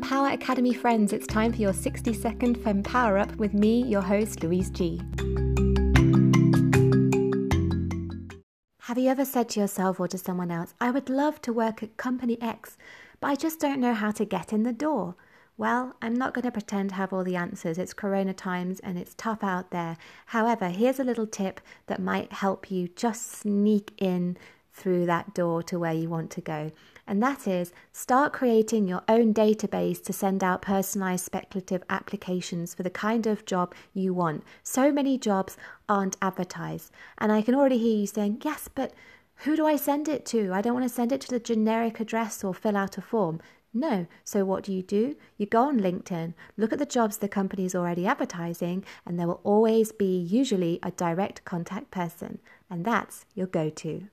Power Academy friends, it's time for your 60 second Fem Power Up with me, your host, Louise G. Have you ever said to yourself or to someone else, I would love to work at Company X, but I just don't know how to get in the door? Well, I'm not going to pretend to have all the answers. It's corona times and it's tough out there. However, here's a little tip that might help you just sneak in through that door to where you want to go. And that is start creating your own database to send out personalized speculative applications for the kind of job you want. So many jobs aren't advertised. And I can already hear you saying, Yes, but who do I send it to? I don't want to send it to the generic address or fill out a form. No. So what do you do? You go on LinkedIn, look at the jobs the company is already advertising, and there will always be usually a direct contact person, and that's your go to.